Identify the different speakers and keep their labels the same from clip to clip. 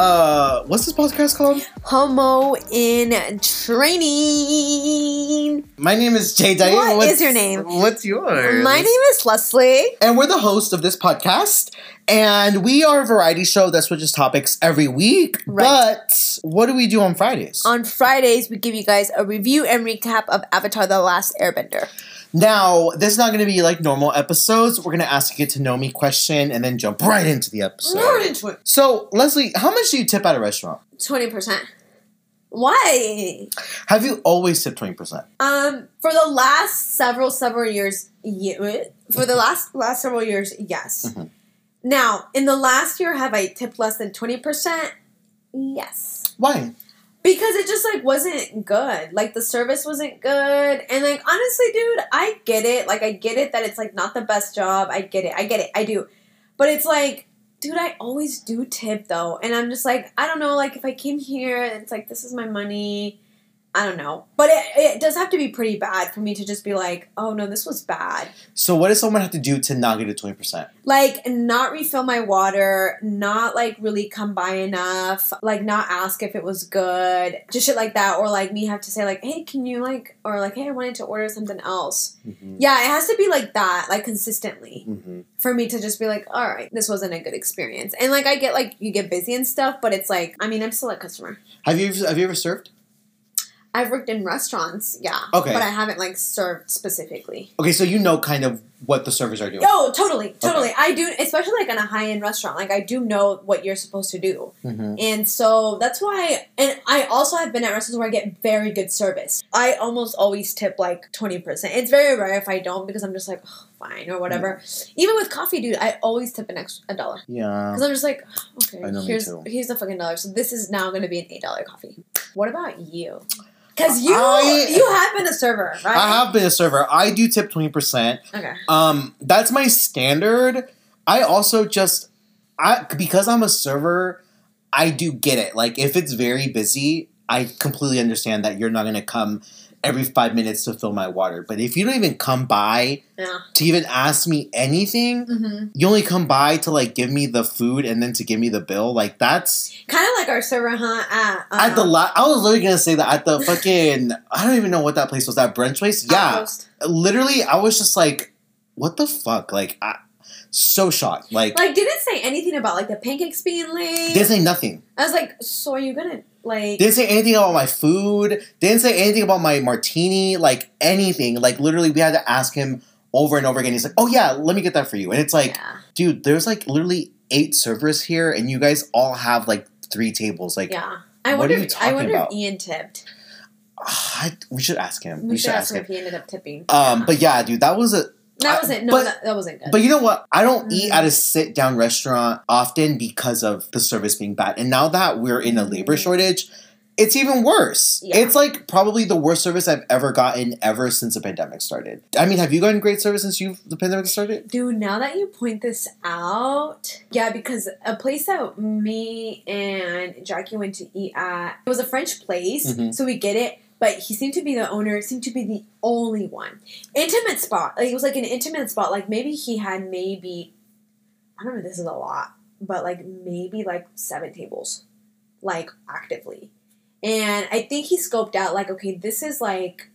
Speaker 1: uh, what's this podcast called?
Speaker 2: Homo in training.
Speaker 1: My name is Jay Diane.
Speaker 2: What
Speaker 1: What's-
Speaker 2: is your name?
Speaker 1: What's yours?
Speaker 2: My name is Leslie.
Speaker 1: and we're the host of this podcast. And we are a variety show that switches topics every week.
Speaker 2: Right.
Speaker 1: But what do we do on Fridays?
Speaker 2: On Fridays, we give you guys a review and recap of Avatar: The Last Airbender.
Speaker 1: Now, this is not going to be like normal episodes. We're going to ask a get to know me question and then jump right into the episode.
Speaker 2: Right into it.
Speaker 1: So, Leslie, how much do you tip at a restaurant?
Speaker 2: Twenty percent. Why?
Speaker 1: Have you always tipped 20%?
Speaker 2: Um, for the last several several years, ye- for the last last several years, yes.
Speaker 1: Mhm.
Speaker 2: Now, in the last year, have I tipped less than twenty percent? Yes.
Speaker 1: Why?
Speaker 2: Because it just like wasn't good. Like the service wasn't good. And like honestly dude i get it. Like i get it that it's like not the best job. I get it. I get it. I do. But it's like dude i always do tip though. And i'm just like i don't know. Like if i came here and it's like this is my money i don't know but it, it does have to be pretty bad for me to just be like oh no this was bad
Speaker 1: So, what does someone have to do to not get a 20%?
Speaker 2: like not refill my water, not like really come by enough, like not ask if it was good, just shit like that, or like me have to say like, hey, can you like, or like, hey, I wanted to order something else.
Speaker 1: Mm-hmm.
Speaker 2: Yeah, it has to be like that, like consistently,
Speaker 1: Mm-hmm.
Speaker 2: for me to just be like, all right, this wasn't a good experience. And like I get like you get busy and stuff, but it's like, I mean, I'm still a customer.
Speaker 1: Have you have you ever served?
Speaker 2: I've worked in restaurants, yeah,
Speaker 1: Okay.
Speaker 2: but I haven't like served specifically.
Speaker 1: Okay, so you know kind of what the servers are doing.
Speaker 2: Oh, totally, totally. I do, especially like in a high end restaurant. Like I do know what you're supposed to do.
Speaker 1: Mm-hmm.
Speaker 2: And so that's why, and I also have been at restaurants where I get very good service. I almost always tip like 20%. It's very rare if I don't because I'm just like, oh, fine, or whatever. Even with coffee, dude, I always tip an extra a dollar.
Speaker 1: Yeah.
Speaker 2: Because I'm just like, oh, okay,
Speaker 1: I know, me
Speaker 2: here's, here's the fucking dollar. So this is now going to be an $8 coffee. What about you? Because you,
Speaker 1: I-
Speaker 2: you have been a server, right?
Speaker 1: I have been a server. I do tip 20%.
Speaker 2: Okay.
Speaker 1: Um, that's my standard. I also just I because I'm a server, I do get it. Like if it's very busy, I completely understand that you're not gonna come every five minutes to fill my water. But if you don't even come by
Speaker 2: Yeah.
Speaker 1: to even ask me anything,
Speaker 2: hmm
Speaker 1: you only come by to like give me the food and then to give me the bill. Like that's
Speaker 2: Kind of like our server, huh? At, uh,
Speaker 1: at the la- I was literally gonna say that at the fucking I don't even know what that place was. That brunch place. Yeah, literally, I was just like, what the fuck? Like, I, so shocked. Like,
Speaker 2: Like, didn't say anything about like the pancakes being late.
Speaker 1: didn't say nothing.
Speaker 2: I was like, so are you gonna like?
Speaker 1: Didn't say anything about my food. Didn't say anything about my martini. Like anything. Like literally, we had to ask him over and over again. He's like, "Oh yeah, let me get that for you." And it's like,
Speaker 2: yeah,
Speaker 1: dude, there's like literally eight servers here, and you guys all have like three tables. Like,
Speaker 2: yeah. I
Speaker 1: what
Speaker 2: wonder.
Speaker 1: are you
Speaker 2: if, I wonder
Speaker 1: about?
Speaker 2: if Ian tipped.
Speaker 1: I, we should ask him.
Speaker 2: We, should ask him if he ended up tipping.
Speaker 1: Um, but yeah, dude, that was a
Speaker 2: that wasn't. No,
Speaker 1: but-
Speaker 2: that, that wasn't good.
Speaker 1: But you know what? I don't eat
Speaker 2: Mm.
Speaker 1: at a sit down restaurant often because of the service being bad. And now that we're in a labor
Speaker 2: Mm.
Speaker 1: shortage, it's even worse.
Speaker 2: Yeah.
Speaker 1: It's like probably the worst service I've ever gotten ever since the pandemic started. I mean, have you gotten great service since you the pandemic started?
Speaker 2: Dude, now that you point this out, yeah, because a place that me and Jackie went to eat at, it was a French place,
Speaker 1: Mhm.
Speaker 2: so we get it. But he seemed to be the owner, seemed to be the only one. Intimate spot. Like, it was like an intimate spot. Like maybe he had maybe, I don't know if this is a lot, but like maybe like seven tables, like actively. And I think he scoped out like, okay, this is like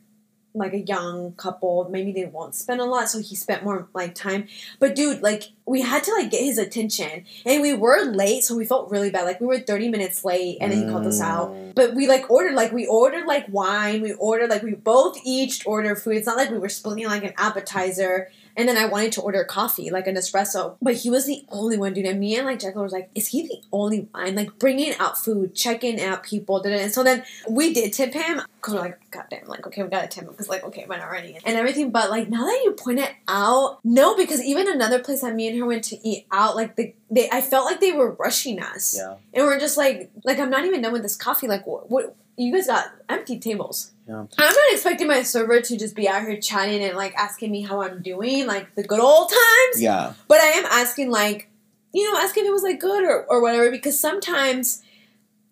Speaker 2: like a young couple. Maybe they won't spend a lot, so he spent more like time. But dude, like we had to like get his attention, and we were late, so we felt really bad. Like we were thirty minutes late, and then he called us out.
Speaker 1: Mm.
Speaker 2: But we like ordered like we ordered like wine. We ordered like we both each ordered food. It's not like we were splitting like an appetizer. And then I wanted to order coffee, like an espresso. But he was the only one, dude. And me and like Jekyll was like, is he the only one? Like bringing out food, checking out people. da-da. And so then we did tip him because we're like, God damn, like, okay, we gotta tip him because like, okay, we're not ready and everything. But like now that you point it out, no, because even another place that me and her went to eat out, like the they, I felt like they were rushing us.
Speaker 1: Yeah.
Speaker 2: And we're just like, like I'm not even done with this coffee. Like, what? what you guys got empty tables.
Speaker 1: Yeah.
Speaker 2: I'm not expecting my server to just be out here chatting and like asking me how I'm doing, like the good old times.
Speaker 1: Yeah.
Speaker 2: But I am asking, like, you know, asking if it was like good or, or whatever, because sometimes,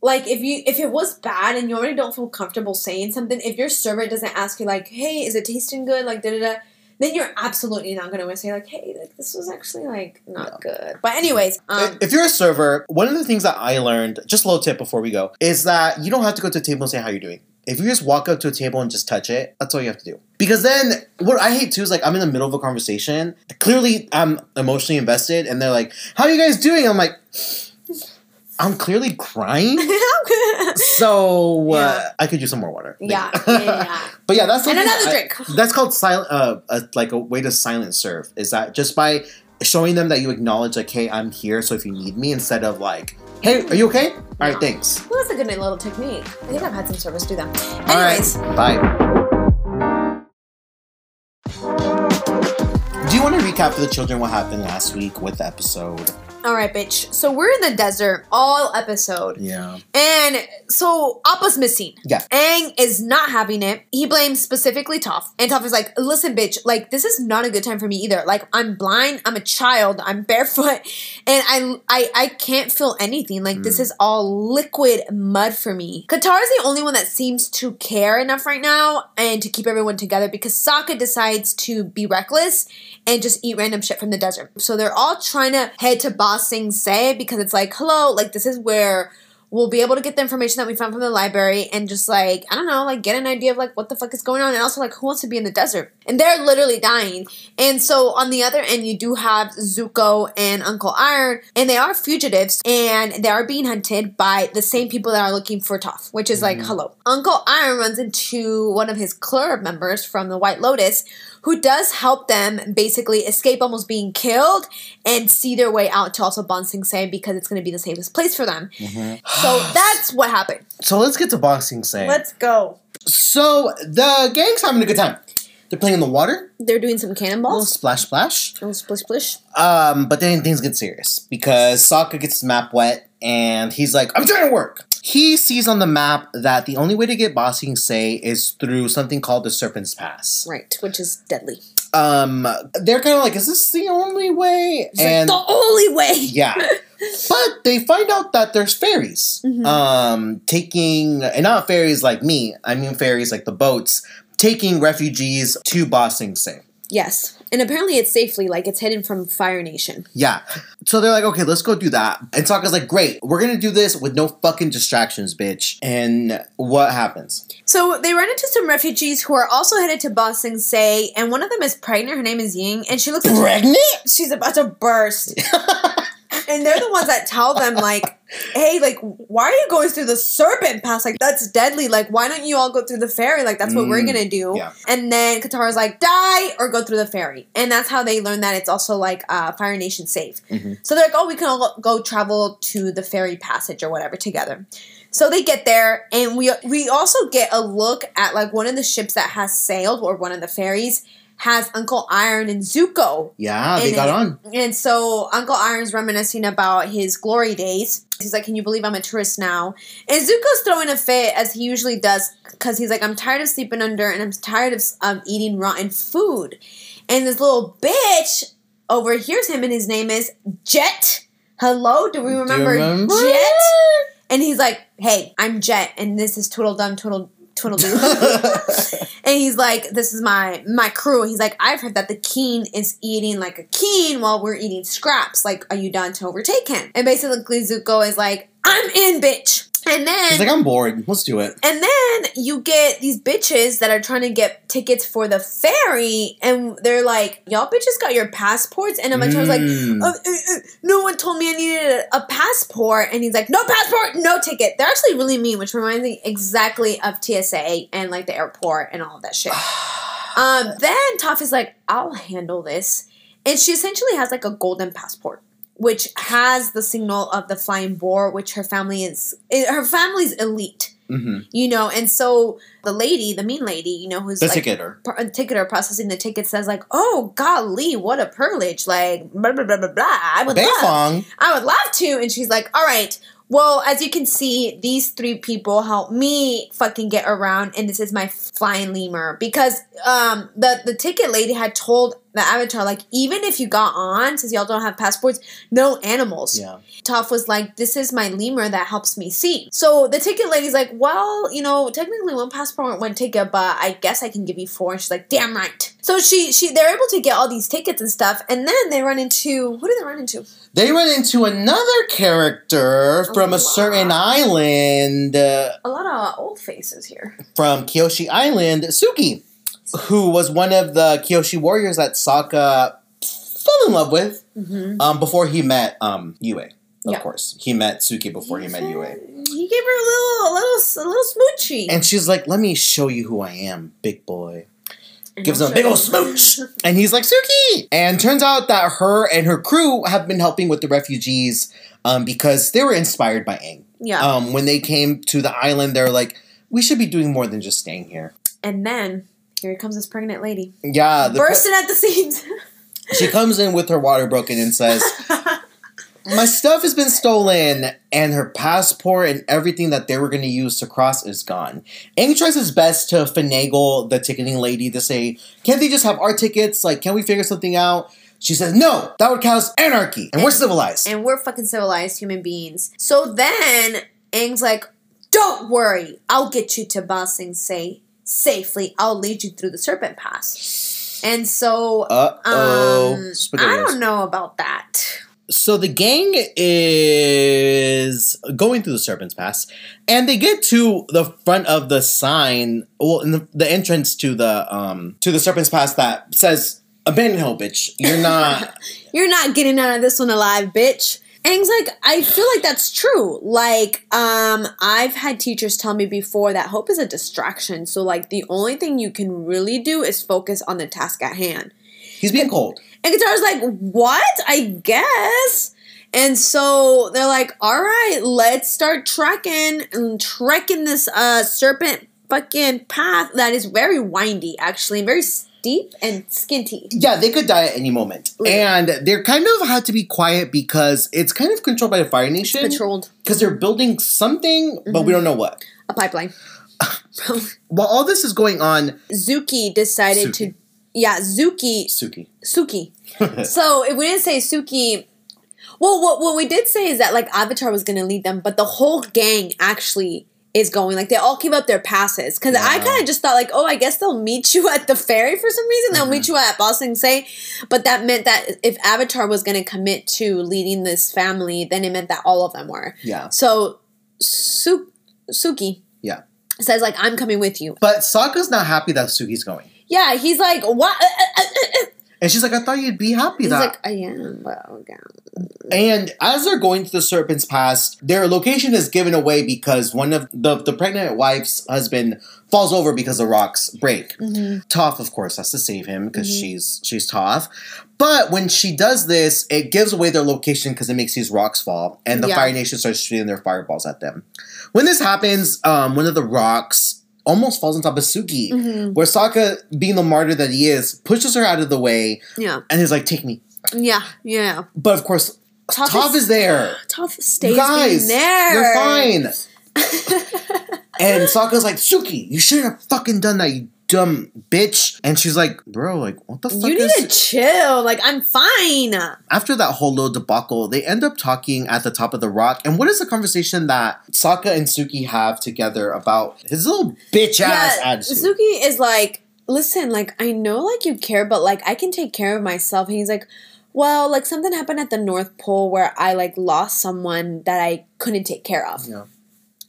Speaker 2: like, if you if it was bad and you already don't feel comfortable saying something, if your server doesn't ask you like, hey, is it tasting good? Like, da da da. then you're absolutely not going to wanna say like, "Hey, like this was actually like not
Speaker 1: No.
Speaker 2: good." But anyways, um,
Speaker 1: if you're a server, one of the things that I learned, just a little tip before we go, is that you don't have to go to a table and say how you're doing. If you just walk up to a table and just touch it, that's all you have to do. Because then, what I hate too is like I'm in the middle of a conversation. Clearly, I'm emotionally invested, and they're like, "How are you guys doing?" I'm like, "I'm clearly crying." So uh, I could use some more water.
Speaker 2: yeah, yeah, yeah.
Speaker 1: But yeah, that's
Speaker 2: and another
Speaker 1: I-
Speaker 2: drink.
Speaker 1: That's called silent. Uh, uh, like a way to silent serve is that just by showing them that you acknowledge, like, hey, I'm here, so if you need me, instead of like, hey, are you okay? All right, thanks.
Speaker 2: Well, that's a good little technique. I think I've had some service do that.
Speaker 1: All right,
Speaker 2: Anyways,
Speaker 1: bye. Do you want to recap for the children what happened last week with the episode?
Speaker 2: All right, bitch. So we're in the desert all episode.
Speaker 1: Yeah.
Speaker 2: And so Appa's missing.
Speaker 1: Yeah.
Speaker 2: Aang is not having it. He blames specifically Toph. And Toph is like, listen, bitch, like this is not a good time for me either. Like I'm blind, I'm a child, I'm barefoot, and I I I can't feel anything. Like this mm. is all liquid mud for me. Katara is the only one that seems to care enough right now and to keep everyone together because Sokka decides to be reckless and just eat random shit from the desert. So they're all trying to head to Ba Sing Se because it's like, hello, like this is where we'll be able to get the information that we found from the library and just like I don't know, like get an idea of like what the fuck is going on and also like who wants to be in the desert. And they're literally dying. And so on the other end you do have Zuko and Uncle Iroh and they are fugitives and they are being hunted by the same people that are looking for Toph, which is like mm-hmm. hello. Uncle Iroh runs into one of his club members from the White Lotus who does help them basically escape almost being killed and see their way out to also Ba Sing Se because it's going to be the safest place for them. So that's what happened.
Speaker 1: So let's get to Ba Sing Se.
Speaker 2: Let's go.
Speaker 1: so the gang's having a good time. They're playing in the water,
Speaker 2: They're doing some
Speaker 1: little
Speaker 2: cannonballs.
Speaker 1: splash splash.
Speaker 2: Little splish splish.
Speaker 1: Um, but then things get serious because Sokka gets his map wet and he's like, I'm trying to work. He sees on the map that the only way to get Ba Sing Se is through something called the Serpent's Pass.
Speaker 2: Right, which is deadly.
Speaker 1: Um, they're kind of like, is this the only way?
Speaker 2: It's like the only way.
Speaker 1: yeah. But they find out that there's fairies.
Speaker 2: Mhm.
Speaker 1: Um, taking, and not fairies like me, I mean fairies like the boats, taking refugees to Ba Sing Se.
Speaker 2: Yes. And apparently it's safely, like it's hidden from Fire Nation.
Speaker 1: Yeah. So they're like, okay, let's go do that. And Sokka's like, great, we're gonna do this with no fucking distractions, bitch. And what happens?
Speaker 2: So they run into some refugees who are also headed to Ba Sing Se, and one of them is pregnant. Her name is Ying, and she looks like
Speaker 1: Pregnant?
Speaker 2: she's about to burst. and they're the ones that tell them like hey like why are you going through the serpent pass? Like that's deadly. Like why don't you all go through the ferry like that's what we're
Speaker 1: Mm,
Speaker 2: gonna do.
Speaker 1: yeah.
Speaker 2: and then katara's like die or go through the ferry and that's how they learn that it's also like uh, fire nation safe.
Speaker 1: Mhm.
Speaker 2: so they're like oh we can all go travel to the ferry passage or whatever together. So they get there and we we also get a look at like one of the ships that has sailed or one of the ferries has uncle Iroh and zuko
Speaker 1: Yeah, they got on.
Speaker 2: and so Uncle Iroh's reminiscing about his glory days. He's like, Can you believe I'm a tourist now? And Zuko's throwing a fit as he usually does because he's like, I'm tired of sleeping under and I'm tired of um, eating rotten food. And this little bitch overhears him and his name is Jet. Hello? Do we remember,
Speaker 1: remember?
Speaker 2: Jet? And he's like, Hey, I'm Jet and this is Tweedledum Twiddle Tweedledoo. And he's like, "This is my my crew." He's like, "I've heard that the king is eating like a king while we're eating scraps. Like, are you down to overtake him?" And basically, Zuko is like, "I'm in, bitch." And then
Speaker 1: He's like, I'm bored. Let's do it.
Speaker 2: and then you get these bitches that are trying to get tickets for the ferry, and they're like, "Y'all bitches got your passports?" And like,
Speaker 1: Mm.
Speaker 2: uh, uh, uh, "No one told me I needed a, a passport." And he's like, "No passport, no ticket." They're actually really mean, which reminds me exactly of TSA and like the airport and all of that shit. um, then Toph is like, "I'll handle this," and she essentially has like a golden passport which has the signal of the flying boar, which her family is eh, her family's elite,
Speaker 1: hmm
Speaker 2: you know. And so the lady, the mean lady, you know, who's
Speaker 1: The
Speaker 2: like
Speaker 1: ticketer.
Speaker 2: pr- ticketer processing the ticket says like, "Oh golly, what a privilege!" Like blah blah blah blah blah. I would love. I would love to. And she's like, "All right." Well, as you can see, these three people help me fucking get around, and this is my flying lemur because um the the ticket lady had told the avatar like even if you got on since y'all don't have passports, no animals.
Speaker 1: Yeah.
Speaker 2: Toph was like, "This is my lemur that helps me see." So the ticket lady's like, "Well, you know, technically one passport, one ticket, but I guess I can give you four. And she's like, "Damn right." So she she they're able to get all these tickets and stuff, and then they run into who do they run into?
Speaker 1: They run into another character from a certain island, uh,
Speaker 2: A lot of old faces here.
Speaker 1: from Kyoshi Island, Suki, who was one of the Kyoshi warriors that Sokka fell in love with
Speaker 2: Mm-hmm.
Speaker 1: um, before he met um, Yue. Of
Speaker 2: Yeah.
Speaker 1: course, he met Suki before he met Yue.
Speaker 2: He gave her a little, a little, a little smoochie.
Speaker 1: And she's like, "Let me show you who I am, big boy."
Speaker 2: And
Speaker 1: gives him a big old smooch. And he's like, Suki! And turns out that her and her crew have been helping with the refugees um, because they were inspired by Aang.
Speaker 2: Yeah.
Speaker 1: Um, when they came to the island, they're like, we should be doing more than just staying here.
Speaker 2: and then here comes this pregnant lady
Speaker 1: Yeah. The
Speaker 2: bursting at the seams.
Speaker 1: she comes in with her water broken and says, My stuff has been stolen, and her passport and everything that they were going to use to cross is gone. Aang tries his best to finagle the ticketing lady to say, Can't they just have our tickets? Like, can we figure something out? She says, No, that would cause anarchy, and we're civilized.
Speaker 2: and we're fucking civilized human beings. So then Aang's like, "Don't worry, I'll get you to Ba Sing Se safely. I'll lead you through the Serpent Pass." And so, um, I don't know about that.
Speaker 1: so the gang is going through the Serpent's Pass, and they get to the front of the sign, well, in the, the entrance to the um to the Serpent's Pass that says "Abandon Hill, bitch. You're not."
Speaker 2: You're not getting out of this one alive, bitch. Aang's like, I feel like that's true. Like, um, I've had teachers tell me before that hope is a distraction. So, like, the only thing you can really do is focus on the task at hand.
Speaker 1: He's being cold.
Speaker 2: And Katara's like, what? I guess. And so they're like, all right, let's start trekking and trekking this uh serpent fucking path that is very windy, actually, and very steep and skinty.
Speaker 1: Yeah, they could die at any moment, and they're kind of had to be quiet because it's kind of controlled by the Fire Nation.
Speaker 2: Patrolled
Speaker 1: Because they're building something, but we mm-hmm. don't know what.
Speaker 2: a pipeline.
Speaker 1: While all this is going on,
Speaker 2: Zuki decided to yeah, Zuki
Speaker 1: Suki.
Speaker 2: Suki. so if we didn't say Suki well what what we did say is that like Avatar was gonna lead them, but the whole gang actually is going. Like they all give up their passes. Cause I kinda just thought like, oh I guess they'll meet you at the ferry for some reason. They'll meet mm-hmm. you at Ba Sing Se. But that meant that if Avatar was gonna commit to leading this family, then it meant that all of them were.
Speaker 1: yeah.
Speaker 2: So Su- Suki
Speaker 1: Yeah.
Speaker 2: says like I'm coming with you.
Speaker 1: But Sokka's not happy that Suki's going.
Speaker 2: Yeah, he's like, what? Uh, uh, uh,
Speaker 1: And she's like, I thought you'd be happy
Speaker 2: He's
Speaker 1: that.
Speaker 2: like, I am, but again.
Speaker 1: and as they're going to the Serpent's Pass, their location is given away because one of the, the pregnant wife's husband falls over because the rocks break.
Speaker 2: Mhm.
Speaker 1: Toph, of course, has to save him because
Speaker 2: Mhm.
Speaker 1: she's she's Toph. But when she does this, it gives away their location because it makes these rocks fall, and the
Speaker 2: Yeah.
Speaker 1: Fire Nation starts shooting their fireballs at them. When this happens, um, one of the rocks almost falls on top of Suki,
Speaker 2: Mhm.
Speaker 1: where Sokka, being the martyr that he is, pushes her out of the way
Speaker 2: Yeah,
Speaker 1: and is like, "Take me."
Speaker 2: yeah, yeah.
Speaker 1: But of course,
Speaker 2: Toph,
Speaker 1: Toph is there.
Speaker 2: Toph stays
Speaker 1: guys,
Speaker 2: there.
Speaker 1: you're fine. And Sokka's like, Suki, you shouldn't have fucking done that, you dumb bitch. And she's like, bro, like, what the fuck
Speaker 2: you need to chill. Like I'm fine.
Speaker 1: After that whole little debacle, they end up talking at the top of the rock. And what is the conversation that Sokka and Suki have together about his little bitch ass
Speaker 2: yeah,
Speaker 1: attitude?
Speaker 2: Suki is like, listen, like I know, like you care, but like I can take care of myself. And he's like, well, like something happened at the North Pole where I like lost someone that I couldn't take care of.
Speaker 1: Yeah.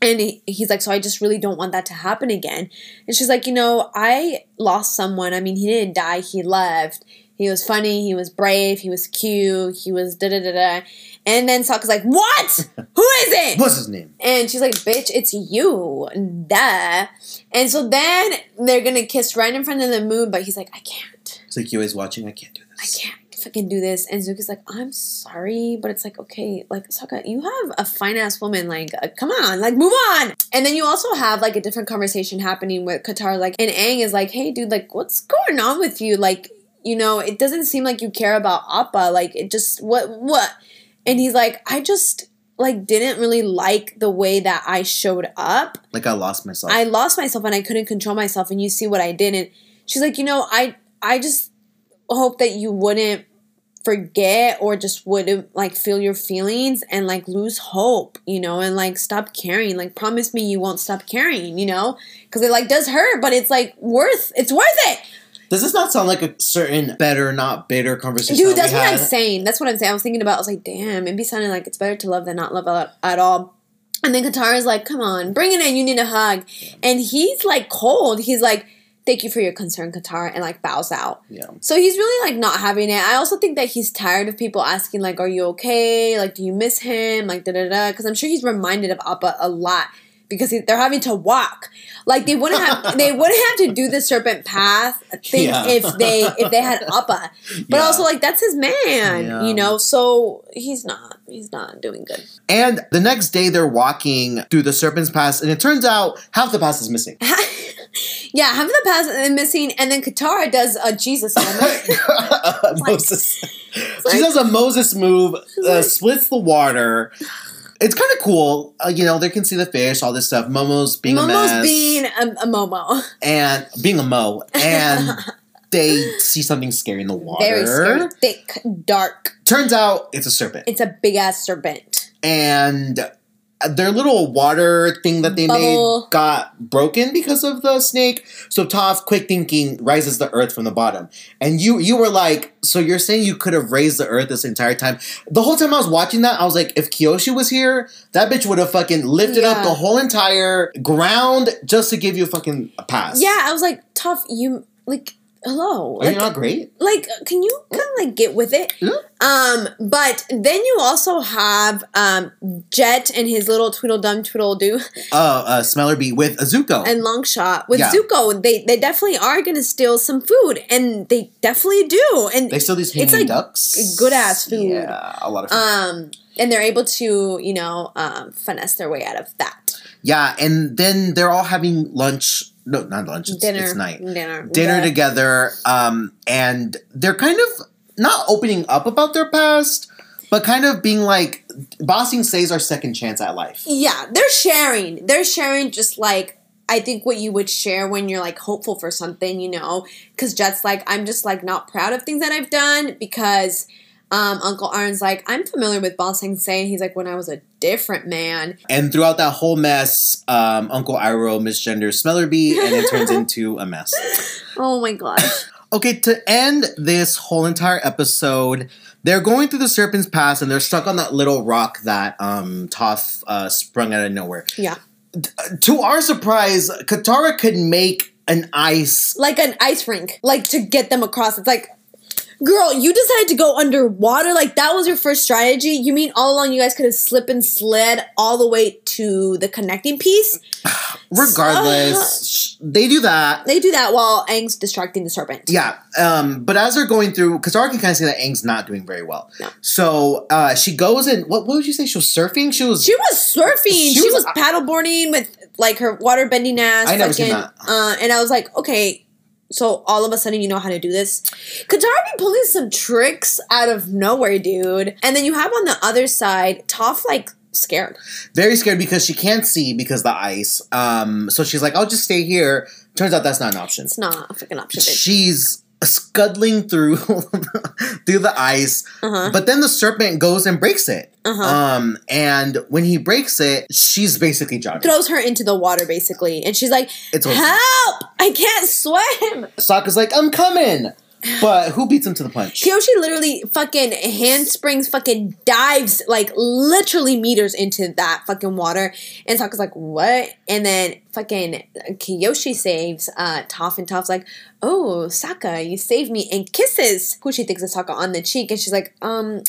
Speaker 2: And he, he's like, so I just really don't want that to happen again. And she's like, you know, I lost someone. I mean, he didn't die, he left. He was funny, he was brave, he was cute, he was da da da da. And then Sokka's like, what? Who is it?
Speaker 1: What's his name?
Speaker 2: And she's like, bitch, it's you. Duh. And so then they're gonna kiss right in front of the moon, but he's like, I can't.
Speaker 1: It's like, you always watching, I can't do this I
Speaker 2: can't fucking do this. And Zuki's like, I'm sorry, but it's like, okay, like Sokka, you have a fine ass woman. Like, uh, come on, like move on. And then you also have like a different conversation happening with Katara. Like, and Aang is like, hey, dude, like, what's going on with you? Like, you know, it doesn't seem like you care about Appa. Like, it just what what? And he's like, I just like didn't really like the way that I showed up.
Speaker 1: Like, I lost myself.
Speaker 2: I lost myself and I couldn't control myself and you see what I did and she's like, "You know, I I just hope that you wouldn't forget or just wouldn't like feel your feelings and like lose hope, you know, and like stop caring. Like promise me you won't stop caring, you know? Cuz it like does hurt, but it's like worth it's worth it.
Speaker 1: Does this not sound like a certain better, not bitter conversation?
Speaker 2: Dude, that's what
Speaker 1: had?
Speaker 2: I'm saying. That's what I'm saying. I was thinking about. I was like, damn, it'd be sounding like it's better to love than not love at, at all. And then Katara's like, come on, bring it in. You need a hug. And he's like cold. He's like, thank you for your concern, Katara, and like bows out.
Speaker 1: Yeah.
Speaker 2: So he's really like not having it. I also think that he's tired of people asking like, "Are you okay? Like, do you miss him? Like, da da da." Because I'm sure he's reminded of Appa a lot because he, they're having to walk. Like they wouldn't have they wouldn't have to do the serpent path thing
Speaker 1: Yeah.
Speaker 2: if they if they had Appa. But
Speaker 1: Yeah.
Speaker 2: also like that's his man,
Speaker 1: Yeah.
Speaker 2: you know. So he's not he's not doing good.
Speaker 1: And the next day, they're walking through the Serpent's Pass, and it turns out half the pass is missing.
Speaker 2: yeah, half of the pass is missing, and then Katara does a Jesus moment.
Speaker 1: Moses.
Speaker 2: like-
Speaker 1: she does a Moses move, uh,
Speaker 2: like-
Speaker 1: splits the water. It's kind of cool. Uh, you know, they can see the fish, all this stuff. Momo's being a
Speaker 2: Momo's
Speaker 1: mess.
Speaker 2: being a, a Momo.
Speaker 1: and being a Mo. And they see something scary in the water.
Speaker 2: Very scary, thick, dark.
Speaker 1: Turns out it's a serpent.
Speaker 2: It's a big ass serpent.
Speaker 1: and their little water thing that they
Speaker 2: Bubble.
Speaker 1: made got broken because of the snake. So Toph, quick thinking, rises the earth from the bottom. And you you were like, so you're saying you could have raised the earth this entire time? The whole time I was watching that, I was like, if Kyoshi was here, that bitch would have fucking lifted up the whole entire ground just to give you a fucking pass.
Speaker 2: Yeah, I was like, Toph. You like, hello.
Speaker 1: Are
Speaker 2: Like,
Speaker 1: you not great?
Speaker 2: like, can you kind of like get with it?
Speaker 1: Yeah.
Speaker 2: Um, but then you also have um Jet and his little Tweedledum Tweedledoo
Speaker 1: Uh, uh, Smellerbee with Azuko.
Speaker 2: and Longshot with
Speaker 1: Yeah.
Speaker 2: Zuko. They they definitely are gonna steal some food, and they definitely do. And
Speaker 1: they steal these hanging
Speaker 2: it's like
Speaker 1: ducks.
Speaker 2: good-ass food.
Speaker 1: Yeah, a lot of food.
Speaker 2: um, and they're able to you know um finesse their way out of that
Speaker 1: Yeah, and then they're all having lunch. No, not lunch. It's,
Speaker 2: dinner.
Speaker 1: it's night.
Speaker 2: Dinner.
Speaker 1: Dinner
Speaker 2: Yeah.
Speaker 1: together. Um, and they're kind of not opening up about their past, but kind of being like, Ba Sing Se's our second chance at life.
Speaker 2: Yeah, they're sharing. They're sharing just like I think what you would share when you're like hopeful for something, you know, because Jet's like I'm just like not proud of things that I've done because um, Uncle Iroh's like I'm familiar with Bossing saying he's like when I was a different man.
Speaker 1: And throughout that whole mess, um, Uncle Iroh misgenders Smellerbee, and it turns into a mess.
Speaker 2: Oh my gosh.
Speaker 1: Okay, to end this whole entire episode, they're going through the Serpent's Pass, and they're stuck on that little rock that um, Toph uh, sprung out of nowhere.
Speaker 2: yeah,
Speaker 1: To our surprise, Katara could make an ice
Speaker 2: like an ice rink, like to get them across. It's like. Girl, you decided to go underwater. Like that was your first strategy. You mean all along you guys could have slipped and slid all the way to the connecting piece?
Speaker 1: regardless sh- they do that
Speaker 2: They do that while Aang's distracting the serpent.
Speaker 1: yeah um but as they're going through because can kind of see that Aang's not doing very well
Speaker 2: No.
Speaker 1: so uh she goes and what, what would you say she was surfing she was
Speaker 2: She was surfing.
Speaker 1: She
Speaker 2: She,
Speaker 1: was-
Speaker 2: was, paddleboarding with like her water bending ass.
Speaker 1: I never seen that.
Speaker 2: Uh, and I was like, okay, so all of a sudden you know how to do this. Katara be pulling some tricks out of nowhere, dude. And then you have on the other side Toph like scared.
Speaker 1: very scared because she can't see because the ice um so she's like i'll just stay here turns out that's not an option
Speaker 2: It's not a freaking option. bitch.
Speaker 1: she's scuttling through through the ice
Speaker 2: Uh-huh.
Speaker 1: but then the serpent goes and breaks it
Speaker 2: Uh-huh.
Speaker 1: um and when he breaks it she's basically drowning
Speaker 2: Throws her into the water basically, and she's like,
Speaker 1: It's
Speaker 2: "Help! I can't swim."
Speaker 1: Sokka's like i'm coming but who beats him to the punch
Speaker 2: Kyoshi literally fucking handsprings, fucking dives like literally meters into that fucking water. And Sokka's like, what? And then fucking Kyoshi saves uh, Toph, and Toph's like, oh, Sokka, you saved me, and kisses Kyoshi thinks it's Sokka on the cheek, and she's like, um,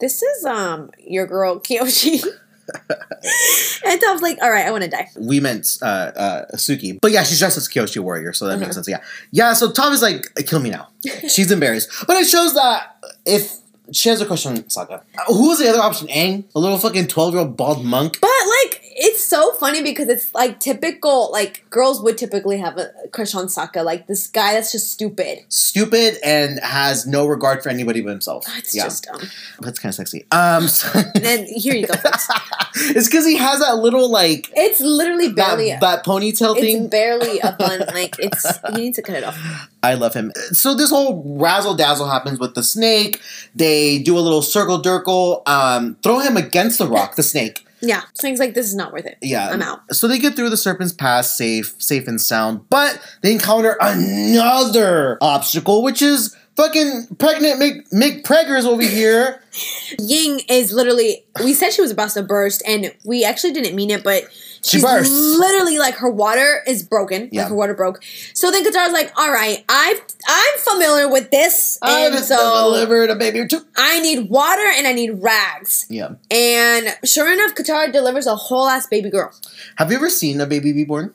Speaker 2: this is um your girl Kyoshi. and Toph's like, all right, I want to die.
Speaker 1: we meant uh, uh, Suki. But yeah, she's dressed as Kyoshi warrior, so that
Speaker 2: Uh-huh.
Speaker 1: makes sense. Yeah, yeah. So Toph is like, kill me now. She's embarrassed, but it shows that if she has a question on Uh, who was the other option? Aang, a little fucking twelve year old bald monk.
Speaker 2: But like, it's so funny because it's like typical, like girls would typically have a crush on Sokka, like this guy that's just stupid.
Speaker 1: Stupid and has no regard for anybody but himself.
Speaker 2: It's
Speaker 1: yeah,
Speaker 2: just dumb.
Speaker 1: that's kind of sexy. Um, so-
Speaker 2: And then here you go.
Speaker 1: it's because he has that little like
Speaker 2: It's literally
Speaker 1: that,
Speaker 2: barely.
Speaker 1: that ponytail
Speaker 2: it's
Speaker 1: thing.
Speaker 2: barely a bun. Like it's. He needs to cut it off.
Speaker 1: I love him. So this whole razzle dazzle happens with the snake. They do a little circle dirkle, um, throw him against the rock, the snake.
Speaker 2: Yeah, Things like this is not worth it.
Speaker 1: Yeah.
Speaker 2: I'm out.
Speaker 1: So they get through the Serpent's Pass safe, safe and sound, but they encounter another obstacle, which is fucking pregnant Mick, Mick Preggers over here.
Speaker 2: Ying is literally. We said she was about to burst, and we actually didn't mean it, but
Speaker 1: She
Speaker 2: she's
Speaker 1: bursts.
Speaker 2: literally like her water is broken.
Speaker 1: Yeah.
Speaker 2: Like her water broke. So then Katara's like, "All right, I've I'm familiar with this,
Speaker 1: I've
Speaker 2: and so
Speaker 1: delivered a baby or two.
Speaker 2: I need water and I need rags."
Speaker 1: Yeah.
Speaker 2: And sure enough, Katara delivers a whole ass baby girl
Speaker 1: Have you ever seen a baby be born?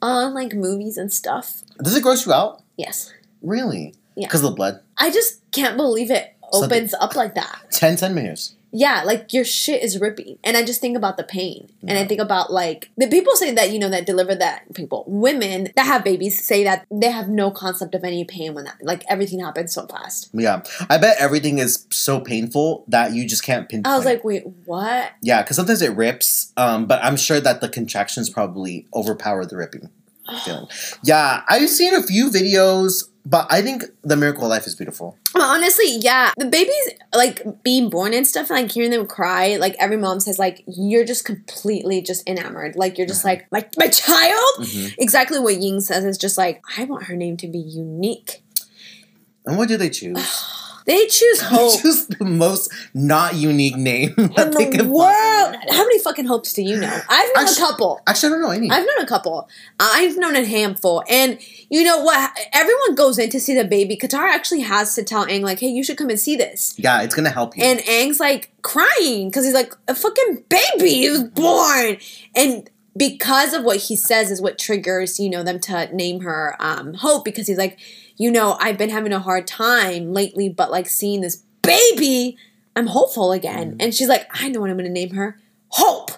Speaker 2: on like movies and stuff.
Speaker 1: Does it gross you out?
Speaker 2: Yes,
Speaker 1: Really?
Speaker 2: Yeah.
Speaker 1: Because of the blood?
Speaker 2: I just can't believe it opens up like that.
Speaker 1: 10 centimeters.
Speaker 2: Yeah, like your shit is ripping. And I just think about the pain. And I think about like the people say that, you know, that deliver that people, women that have babies say that they have no concept of any pain when that like everything happens so fast.
Speaker 1: Yeah. I bet everything is so painful that you just can't pinpoint.
Speaker 2: I was like, wait, what?
Speaker 1: yeah, because sometimes it rips, um, but I'm sure that the contractions probably overpower the ripping feeling. Yeah, I've seen a few videos, but I think the miracle of life is beautiful.
Speaker 2: Well, honestly, yeah. The babies like being born and stuff, and like hearing them cry, like every mom says, like, you're just completely just enamored. Like you're just like, my my child?
Speaker 1: Mhm.
Speaker 2: Exactly what Ying says is just like, I want her name to be unique.
Speaker 1: And what do they choose?
Speaker 2: They choose
Speaker 1: They
Speaker 2: hope.
Speaker 1: choose the most not unique name that
Speaker 2: in
Speaker 1: they
Speaker 2: the world. How many fucking hopes do you know? I've known
Speaker 1: Actu-
Speaker 2: a couple.
Speaker 1: Actually, I don't know any.
Speaker 2: I've known a couple. I've known a handful. And you know what? Everyone goes in to see the baby. Katara actually has to tell Aang, like, hey, you should come and see this.
Speaker 1: yeah, it's gonna help you.
Speaker 2: And Aang's like crying because he's like, a fucking baby is born. And because of what he says is what triggers, you know, them to name her um, Hope because he's like, you know, I've been having a hard time lately, but like seeing this baby, I'm hopeful again. Mm. And she's like, I know what I'm going to name her Hope.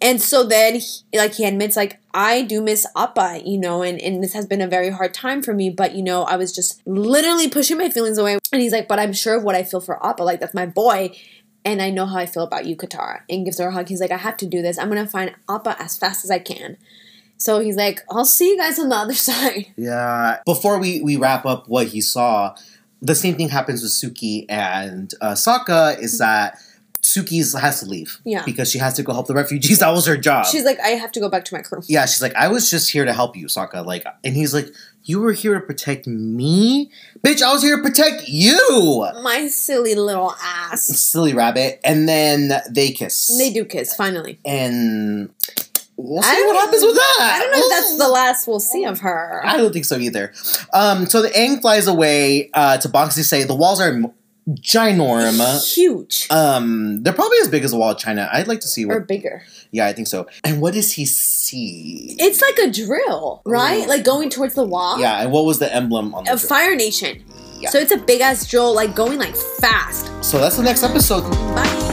Speaker 2: And so then, he, like, he admits, like, I do miss Appa, you know, and, and this has been a very hard time for me, but, you know, I was just literally pushing my feelings away. And he's like, but I'm sure of what I feel for Appa. Like, that's my boy. And I know how I feel about you, Katara. And gives her a hug. He's like, I have to do this. I'm going to find Appa as fast as I can. So he's like, I'll see you guys on the other side.
Speaker 1: Yeah. Before we, we wrap up what he saw, the same thing happens with Suki and uh, Sokka is that Suki has to leave.
Speaker 2: Yeah.
Speaker 1: Because she has to go help the refugees. That was her job.
Speaker 2: She's like, I have to go back to my crew.
Speaker 1: yeah, she's like, I was just here to help you, Sokka. Like, and he's like, you were here to protect me? Bitch, I was here to protect you!
Speaker 2: My silly little ass.
Speaker 1: Silly rabbit. And then they kiss.
Speaker 2: They do kiss, finally.
Speaker 1: And we'll see what happens with that.
Speaker 2: I don't know if that's the last we'll see of her.
Speaker 1: I don't think so either. Um, so the Aang flies away uh, to Ba Sing Se the walls are m- ginorm.
Speaker 2: Huge.
Speaker 1: Um, they're probably as big as the wall of China. I'd like to see
Speaker 2: or bigger.
Speaker 1: Yeah, I think so. And what does he see?
Speaker 2: It's like a drill, right? Like going towards the wall.
Speaker 1: yeah, and what was the emblem on the
Speaker 2: A
Speaker 1: drill?
Speaker 2: Fire Nation.
Speaker 1: Yeah.
Speaker 2: So it's a big ass drill, like going like fast.
Speaker 1: So that's the next episode.
Speaker 2: Bye.